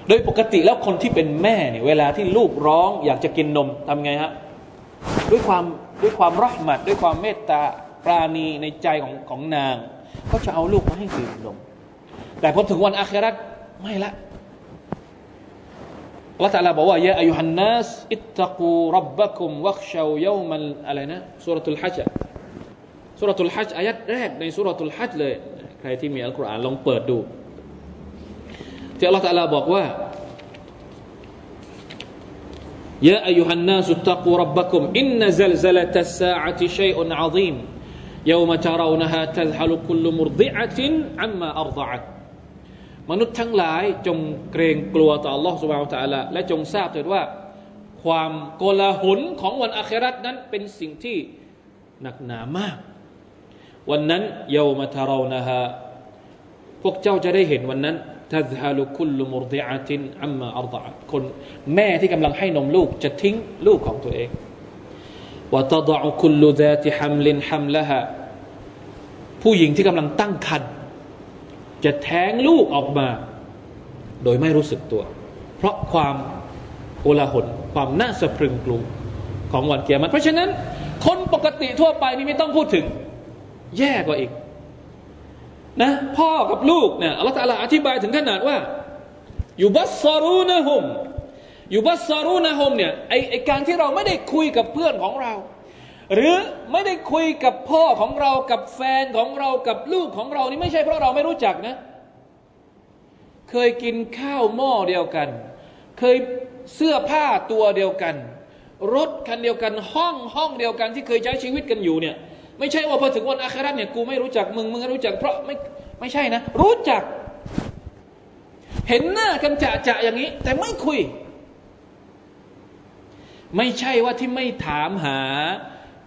โดยปกติแล้วคนที่เป็นแม่เนี่ยเวลาที่ลูกร้องอยากจะกินนมทำไงฮะ ด้วยความด้วยความรักมัดด้วยความเมตตาปราณีในใจของของนาง ก็จะเอาลูกมาให้ดื่มนมแต่พอถึงวันอาคราตไม่ละละตาลาบอกว่ายาอายุฮันนัสอิตตะกูรับบะคุมวักชาวยามันอะไรนะสุรทูลฮัจสุรทูลฮัจอายัดแรกในสุรทูลฮัจเลย ใครที่มีอัลกุรอานลองเปิดดูที่อัลลอฮฺตาลาบอกว่า يا أيها الناس اتقوا ربكم إن زلزلة الساعة شيء عظيم يوم ترونها تذهل كل مرضعة عما أرضعت มนุษย์ทั้งหลายจงเกรงกลัวต่อ Allah سبحانه และ تعالى และจงทราบเถิดว่า ความโกลาหลของวันอาคราตนั้นเป็นสิ่งที่หนักหนามาก วันนั้นเยาวมาทารานะฮะพวกเจ้าจะได้เห็นวันนั้น ทัซฮาลุคุลมุรดิอาตินอัมมาอัลตะคนแม่ที่กำลังให้นมลูกจะทิ้งลูกของตัวเองวะตดะคุลดาติฮัมลินฮัมละฮะผู้หญิงที่กำลังตั้งครรภ์จะแท้งลูกออกมา โดยไม่รู้สึกตัว เพราะความโอลาหลความน่าสะพรึงกลัวของวันเกียรติเพราะฉะนั้น คนปกติทั่วไปนี่ไม่ต้องพูดถึง แย่กว่าอีก นะพ่อกับลูกเนี่ยอัลลอฮฺตาลาอธิบายถึงขนาดว่าอยู่บัสซารูนะฮุมอยู่บัสซารูนะฮุมเนี่ยไอไอการที่เราไม่ได้คุยกับเพื่อนของเรา หรือไม่ได้คุยกับพ่อของเรากับแฟนของเรากับลูกของเรานี่ไม่ใช่เพราะเราไม่รู้จักนะ เคยกินข้าวหม้อเดียวกัน เคยเสื้อผ้าตัวเดียวกัน รถคันเดียวกันห้องห้องเดียวกันที่เคยใช้ชีวิตกันอยู่เนี่ย ไม่ใช่ว่าพอถึงวันอาคราเนี่ยกูไม่รู้จักมึงมึงรู้จัก เพราะไม่ไม่ใช่นะ รู้จัก เห็นหน้ากันจะจะอย่างนี้ แต่ไม่คุย ไม่ใช่ว่าที่ไม่ถามหา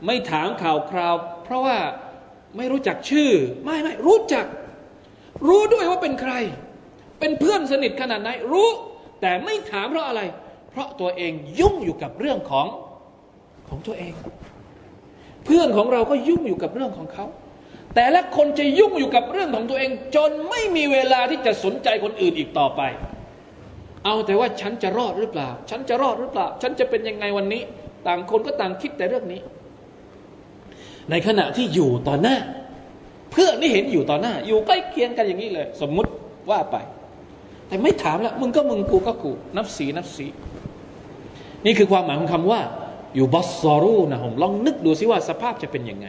ไม่ถามข่าวคราว เพราะว่าไม่รู้จักชื่อ ไม่ไม่รู้จัก รู้ด้วยว่าเป็นใคร เป็นเพื่อนสนิทขนาดไหนรู้ แต่ไม่ถามเพราะอะไร เพราะตัวเองยุ่งอยู่กับเรื่องของของตัวเอง เพื่อนของเราก็ยุ่งอยู่กับเรื่องของเขา แต่ละคนจะยุ่งอยู่กับเรื่องของตัวเอง จนไม่มีเวลาที่จะสนใจคนอื่นอีกต่อไป เอาแต่ว่าฉันจะรอดหรือเปล่า ฉันจะรอดหรือเปล่า ฉันจะเป็นยังไงวันนี้ ต่างคนก็ต่างคิดแต่เรื่องนี้ ในขณะที่อยู่ต่อหน้า เพื่อนนี่เห็นอยู่ต่อหน้า อยู่ใกล้เคียงกันอย่างนี้เลย สมมุติว่าไป แต่ไม่ถามละมึงก็มึงกูก็กูนับสีนับสีนี่คือความหมายของคำว่า อยู่บัสซอรูนะผมลองนึกดูซิว่าสภาพจะเป็นยังไง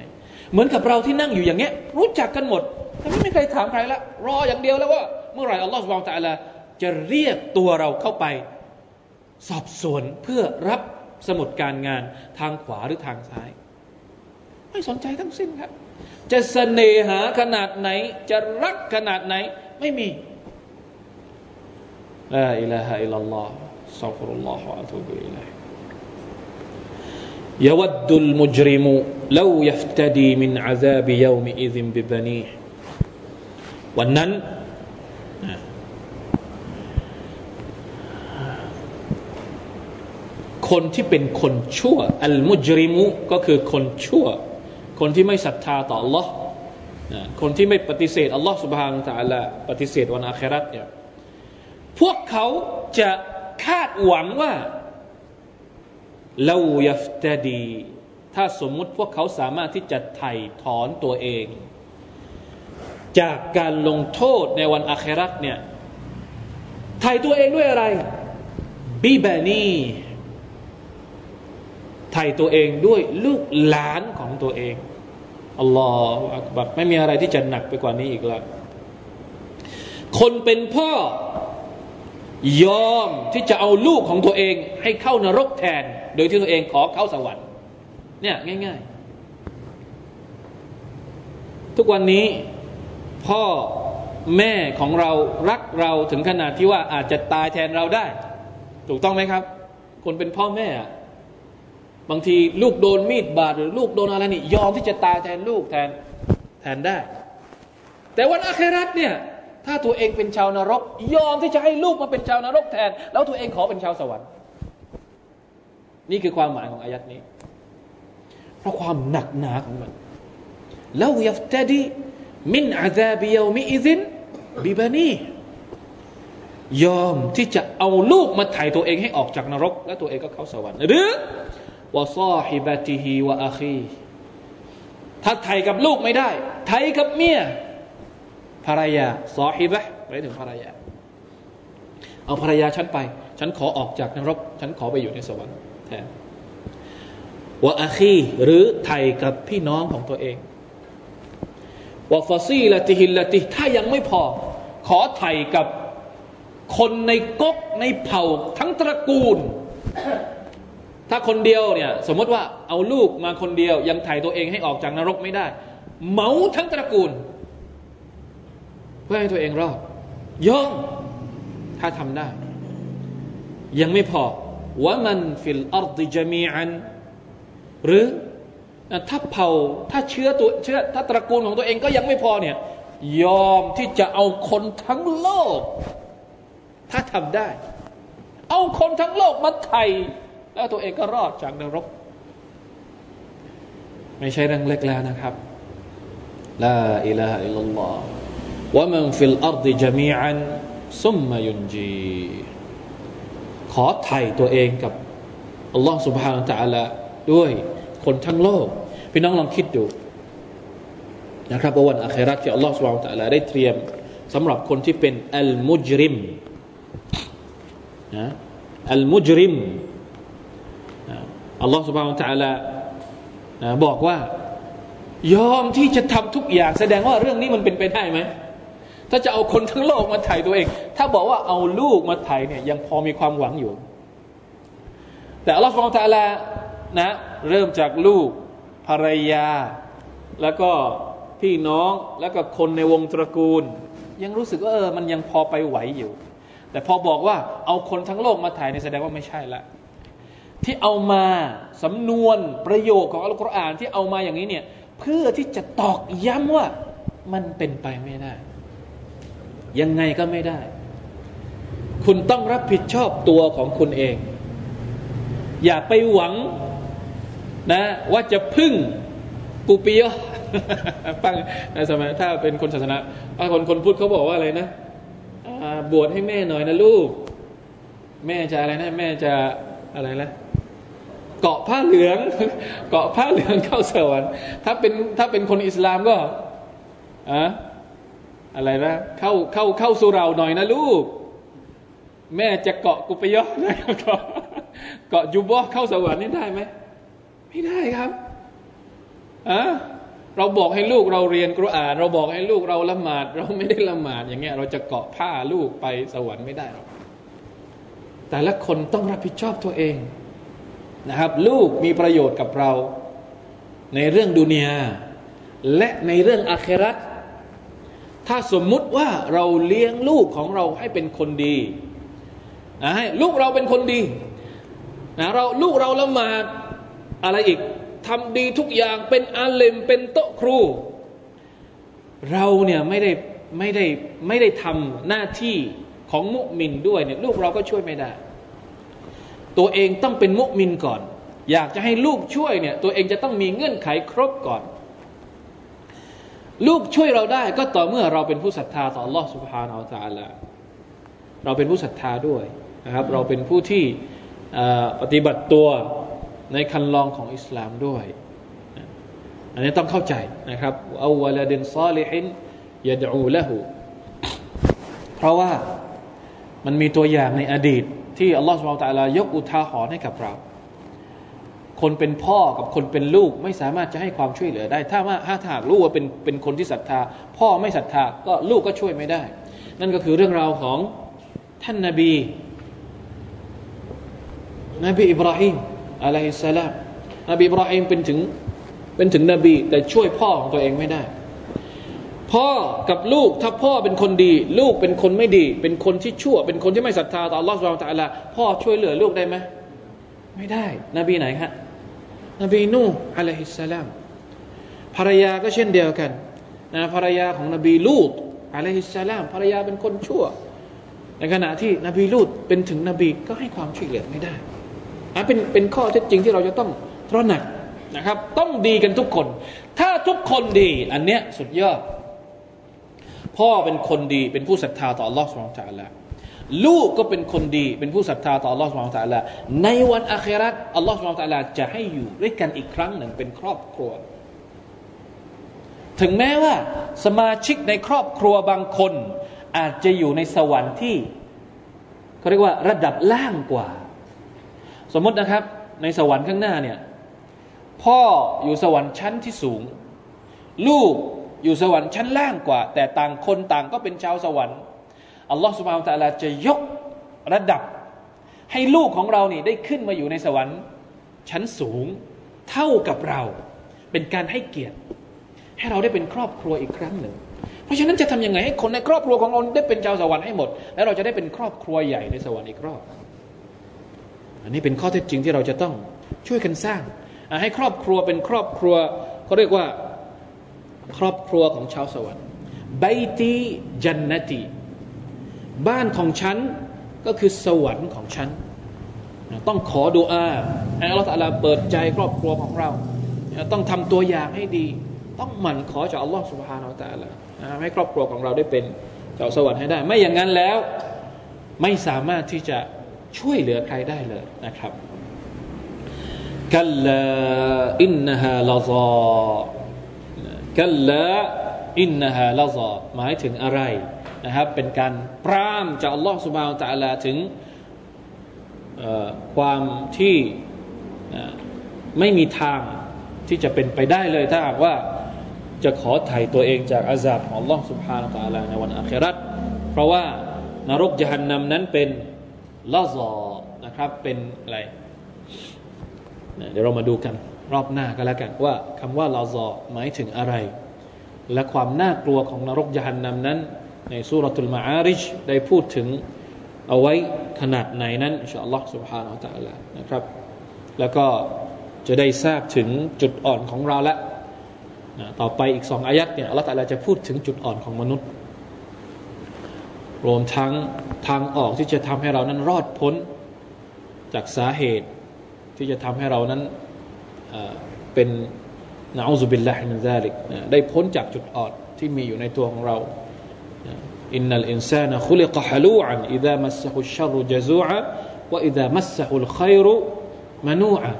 เหมือนกับเราที่นั่งอยู่อย่างเงี้ย รู้จักกันหมดแต่ไม่มีใครถามใครละรออย่างเดียวแล้วว่า เมื่อไหร่อัลลอฮฺสุบานตะลาจะเรียกตัวเราเข้าไป สอบสวนเพื่อรับสมุดการงานทางขวาหรือทางซ้าย ไม่สนใจทั้งสิ้นครับ จะเสน่หาขนาดไหน จะรักขนาดไหน ไม่มีลาอิลาฮะอิลลัลลอฮ์สัฟรุลลอฮฺอะตุบิอิลัย يود المجرم لو يفتدي من عذاب يومئذ ببنيه วันนั้น คนที่เป็นคนชั่ว อัลมุจริมุก็คือคนชั่ว คนที่ไม่ศรัทธาต่อ Allah คนที่ไม่ปฏิเสธ Allah سبحانه และ تعالى ปฏิเสธวันอาคราตเนี่ยพวกเขาจะคาดหวังว่า ลายัฟตดี ถ้าสมมุติพวกเขาสามารถที่จะไถ่ถอนตัวเอง จากการลงโทษในวันอาคราตเนี่ยไถ่ตัวเองด้วยอะไรบีบานีไถ่ตัวเองด้วยลูกหลานของตัวเองอัลลอฮฺอักบัรไม่มีอะไรที่จะหนักไปกว่านี้อีกแล้ว คนเป็นพ่อ ยอมที่จะเอาลูกของตัวเองให้เข้านรกแทน โดยที่ตัวเองขอเข้าสวรรค์เนี่ยง่าย ๆ ทุกวันนี้พ่อแม่ของเรารักเราถึงขนาดที่ว่าอาจจะตายแทนเราได้ ถูกต้องไหมครับ คนเป็นพ่อแม่บางทีลูกโดนมีดบาดหรือลูกโดนอะไรนี่ยอมที่จะตายแทนลูกแทนแทนได้ แต่วันอาคราตเนี่ย ถ้าตัวเองเป็นชาวนรก ยอมที่จะให้ลูกมาเป็นชาวนรกแทน แล้วตัวเองขอเป็นชาวสวรรค์ นี่คือความหมายของอายัดนี้ เพราะความหนักหนาของมันแล้ว يفتدي من عذاب يومئذ ببنيه ยอมที่จะเอาลูกมาถ่ายตัวเองให้ออกจากนรก แล้วตัวเองก็เข้าสวรรค์หรือ وصاحبته وأخيه ถ้าไถ่กับลูกไม่ได้ ไถ่กับเมีย ภรรยา صاحبة ไปถึงภรรยา เอาภรรยาฉันไป ฉันขอออกจากนรก ฉันขอไปอยู่ในสวรรค์แทนวะอาคีหรือไทยกับพี่น้องของตัวเองวะฟาซีละติฮิลละติถ้ายังไม่พอ ขอไทยกับคนในก๊กในเผ่าทั้งตระกูล ถ้าคนเดียวเนี่ย สมมติว่าเอาลูกมาคนเดียว ยังไถ่ตัวเองให้ออกจากนรกไม่ได้เหมาทั้งตระกูล เพื่อให้ตัวเองรอดยอมถ้าทำได้ ยังไม่พอว่ามันฟิลอัรดิจมีอันหรือถ้าเผ่าถ้าเชื้อตัวเชื้อถ้าตระกูลของตัวเองก็ยังไม่พอเนี่ยยอมที่จะเอาคนทั้งโลก ถ้าทำได้ เอาคนทั้งโลกมาไถ่แล้วตัวเองก็รอดจากนรก ไม่ใช่เรื่องเล็กแล้วนะครับลาإله إلا الله ومن في الأرض جميعا ثم ينجيه ขอไถ่ตัวเองกับอัลลอฮ์ سبحانه وتعالى ด้วยคนทั้งโลก พี่น้องลองคิดดูนะครับวัน آخرة ที่อัลลอฮ์ سبحانه وتعالى ได้เตรียมสำหรับคนที่เป็น المجرم นะ المجرم อัลลอฮ์ سبحانه وتعالىบอกว่ายอมที่จะทำทุกอย่าง แสดงว่าเรื่องนี้มันเป็นไปได้ไหม ถ้าจะเอาคนทั้งโลกมาไถ่ตัวเอง ถ้าบอกว่าเอาลูกมาไถ่เนี่ยยังพอมีความหวังอยู่ แต่อัลลอฮฺสุบไบร์ตะลานะเริ่มจากลูกภรรยา แล้วก็พี่น้องแล้วก็คนในวงตระกูล ยังรู้สึกว่าเออมันยังพอไปไหวอยู่ แต่พอบอกว่าเอาคนทั้งโลกมาถ่ายในแสดงว่าไม่ใช่ละที่เอามาสำนวนประโยคของอัลกุรอานที่เอามาอย่างนี้เนี่ยเพื่อที่จะตอกย้ำว่ามันเป็นไปไม่ได้ ยังไงก็ไม่ได้ คุณต้องรับผิดชอบตัวของคุณเอง อย่าไปหวังนะว่าจะพึ่งปูปิยฟังในสมัยถ้าเป็นคนศาสนาคนคนพูดเขาบอกว่าอะไรนะบวชให้แม่หน่อยนะลูก แม่จะอะไรนะ แม่จะอะไรนะเกาะผ้าเหลือง เกาะผ้าเหลืองเข้าสวรรค์ถ้าเป็นถ้าเป็นคนอิสลามก็อะ อะไรนะเข้าเข้าเข้าสุราหน่อยนะลูก แม่จะเกาะกุปยอนะเกาะเกาะยุบอเข้าสวรรค์นี่ได้ไหมไม่ได้ครับอะเราบอกให้ลูกเราเรียนกุอาน เราบอกให้ลูกเราละหมาด เราไม่ได้ละหมาดอย่างเงี้ย เราจะเกาะผ้าลูกไปสวรรค์ไม่ได้หรอกแต่ละคนต้องรับผิดชอบตัวเองนะครับ ลูกมีประโยชน์กับเรา ในเรื่องดุนยาและในเรื่องอาคราต ถ้าสมมุติว่าเราเลี้ยงลูกของเราให้เป็นคนดีนะให้ลูกเราเป็นคนดีนะเราลูกเราละหมาดอะไรอีกทำดีทุกอย่างเป็นอาเลมเป็นโต๊ะครู เราเนี่ยไม่ได้ไม่ได้ไม่ได้ทำหน้าที่ของมุมินด้วยเนี่ยลูกเราก็ช่วยไม่ได้ ตัวเองต้องเป็นมุมินก่อน อยากจะให้ลูกช่วยเนี่ยตัวเองจะต้องมีเงื่อนไขครบก่อน ลูกช่วยเราได้ก็ต่อเมื่อเราเป็นผู้ศรัทธาต่อ Allah سبحانه และ تعالى เราเป็นผู้ศรัทธาด้วยนะครับ เราเป็นผู้ที่ปฏิบัติตัวในคันลองของอิสลามด้วย อันนี้ต้องเข้าใจนะครับเอาวลาดินซาลิฮินยาดูละหูเพราะว่ามันมีตัวอย่างในอดีต ที่อัลลอฮฺสุบไบร์ตะลายกอุทาหรณ์ให้กับเรา คนเป็นพ่อกับคนเป็นลูกไม่สามารถจะให้ความช่วยเหลือได้ ถ้าว่าถ้าถากลูกว่าเป็นเป็นคนที่ศรัทธา พ่อไม่ศรัทธาก็ลูกก็ช่วยไม่ได้ นั่นก็คือเรื่องราวของท่านนาบี นบีอิบราฮิมอะลัยฮิสสลามนบีอิบราฮิมเป็นถึงเป็นถึงนบี แต่ช่วยพ่อของตัวเองไม่ได้ พ่อกับลูกถ้าพ่อเป็นคนดี ลูกเป็นคนไม่ดี เป็นคนที่ชั่ว เป็นคนที่ไม่ศรัทธาต่อลอสุบฮานตะลาพ่อช่วยเหลือลูกได้ไหมไม่ได้ นบีไหนฮะ นบีนูอะลัยฮิสสลามภรรยาก็เช่นเดียวกันนะภรรยาของนบีลูตอะลัยฮิสสลามภรรยาเป็นคนชั่ว ในขณะที่นบีลูตเป็นถึงนบีก็ให้ความช่วยเหลือไม่ได้นะเป็นเป็นข้อเท็จจริงที่เราจะต้องตระหนักนะครับ ต้องดีกันทุกคน ถ้าทุกคนดี อันเนี้ยสุดยอด พ่อเป็นคนดีเป็นผู้ศรัทธาต่อ Allah สุบฮานตะละ ลูกก็เป็นคนดี เป็นผู้ศรัทธาต่อ Allah สุบฮานตะละในวันอาคราต Allah สุบฮานตะละจะให้อยู่ด้วยกันอีกครั้งหนึ่งเป็นครอบครัว ถึงแม้ว่าสมาชิกในครอบครัวบางคน อาจจะอยู่ในสวรรค์ที่เขาเรียกว่าระดับล่างกว่า สมมตินะครับ ในสวรรค์ข้างหน้าเนี่ยพ่ออยู่สวรรค์ชั้นที่สูง ลูกอยู่สวรรค์ชั้นล่างกว่า แต่ต่างคนต่างก็เป็นชาวสวรรค์ อัลลอฮฺสุบานตะลาจะยกระดับ ให้ลูกของเรานี่ได้ขึ้นมาอยู่ในสวรรค์ ชั้นสูงเท่ากับเรา เป็นการให้เกียรติ ให้เราได้เป็นครอบครัวอีกครั้งหนึ่ง เพราะฉะนั้นจะทำยังไงให้คนในครอบครัวของเราได้เป็นชาวสวรรค์ให้หมด แล้วเราจะได้เป็นครอบครัวใหญ่ในสวรรค์อีกรอบ อันนี้เป็นข้อเท็จจริงที่เราจะต้องช่วยกันสร้างให้ครอบครัวเป็นครอบครัวเขาเรียกว่าครอบครัวของชาวสวรรค์ไบตีจันนตี บ้านของฉันก็คือสวรรค์ของฉันต้องขอดุอาให้อัลลอฮฺเปิดใจครอบครัวของเรา ต้องทำตัวอย่างให้ดี ต้องหมั่นขอจากอัลลอฮฺสุบฮานาอัลลอฮฺให้ครอบครัวของเราได้เป็นเจ้าสวรรค์ให้ได้ ไม่อย่างนั้นแล้วไม่สามารถที่จะช่วยเหลือใครได้เลยนะครับกัลลาอินนฮาลาซากัลลาอินนฮาลาซาหมายถึงอะไร นะครับ เป็นการปรามจากอัลลอฮฺสุบานตะลาถึงความที่ไม่มีทางที่จะเป็นไปได้เลยถ้าหากว่าจะขอไถ่ตัวเองจากอาซาบของอัลลอฮฺสุบฮานตะลาในวันอาคราตเพราะว่านรกยหันนำนั้นเป็นลาซอนะครับเป็นอะไรเดี๋ยวเรามาดูกันรอบหน้าก็แล้วกันว่าคำว่าลาซอหมายถึงอะไร และความน่ากลัวของนรกยานนำนั้น ในสุรทูลมาอาริชได้พูดถึงเอาไว้ขนาดไหนนั้นอินชาอัลลอฮ์ سبحانه และ تعالى นะครับ แล้วก็จะได้ทราบถึงจุดอ่อนของเราละนะต่อไปอีกสองอายัดเนี่ยอัลลอฮ์ตาลาจะพูดถึงจุดอ่อนของมนุษย์ รวมทั้งทางออกที่จะทำให้เรานั้นรอดพ้นจากสาเหตุที่จะทำให้เรานั้นเป็นนะอูซุบิลลาฮิมินซาลิกได้พ้นจากจุดอ่อนที่มีอยู่ในตัวของเรา อินนัลอินซานะคุลิกฮะลูอันอิดามัสฮุชรุจซูอะวะอิดามัสฮุลขัยรุมานูอะ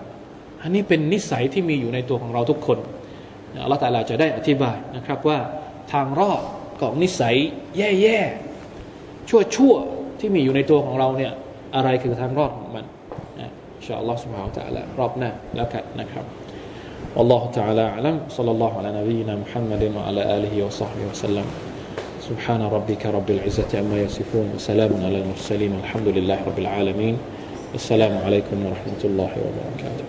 อันนี้เป็นนิสัยที่มีอยู่ในตัวของเราทุกคนอัลลอฮฺตาลาจะได้อธิบายนะครับว่าทางรอดของนิสัยแย่ๆชั่วๆที่มีอยู่ในตัวของเราเนี่ยอะไรคือทางรอดของมันชาอัลลอฮ์ سبحانه และ تعالى รอบหน้าแล้วกันนะครับ والله تعالى أعلم صلى الله على نبينا محمد وعلى آله وصحبه وسلم سبحان ربك رب العزة عما يصفون وسلام على المرسلين والحمد لله رب العالمين. السلام عليكم ورحمة الله وبركاته.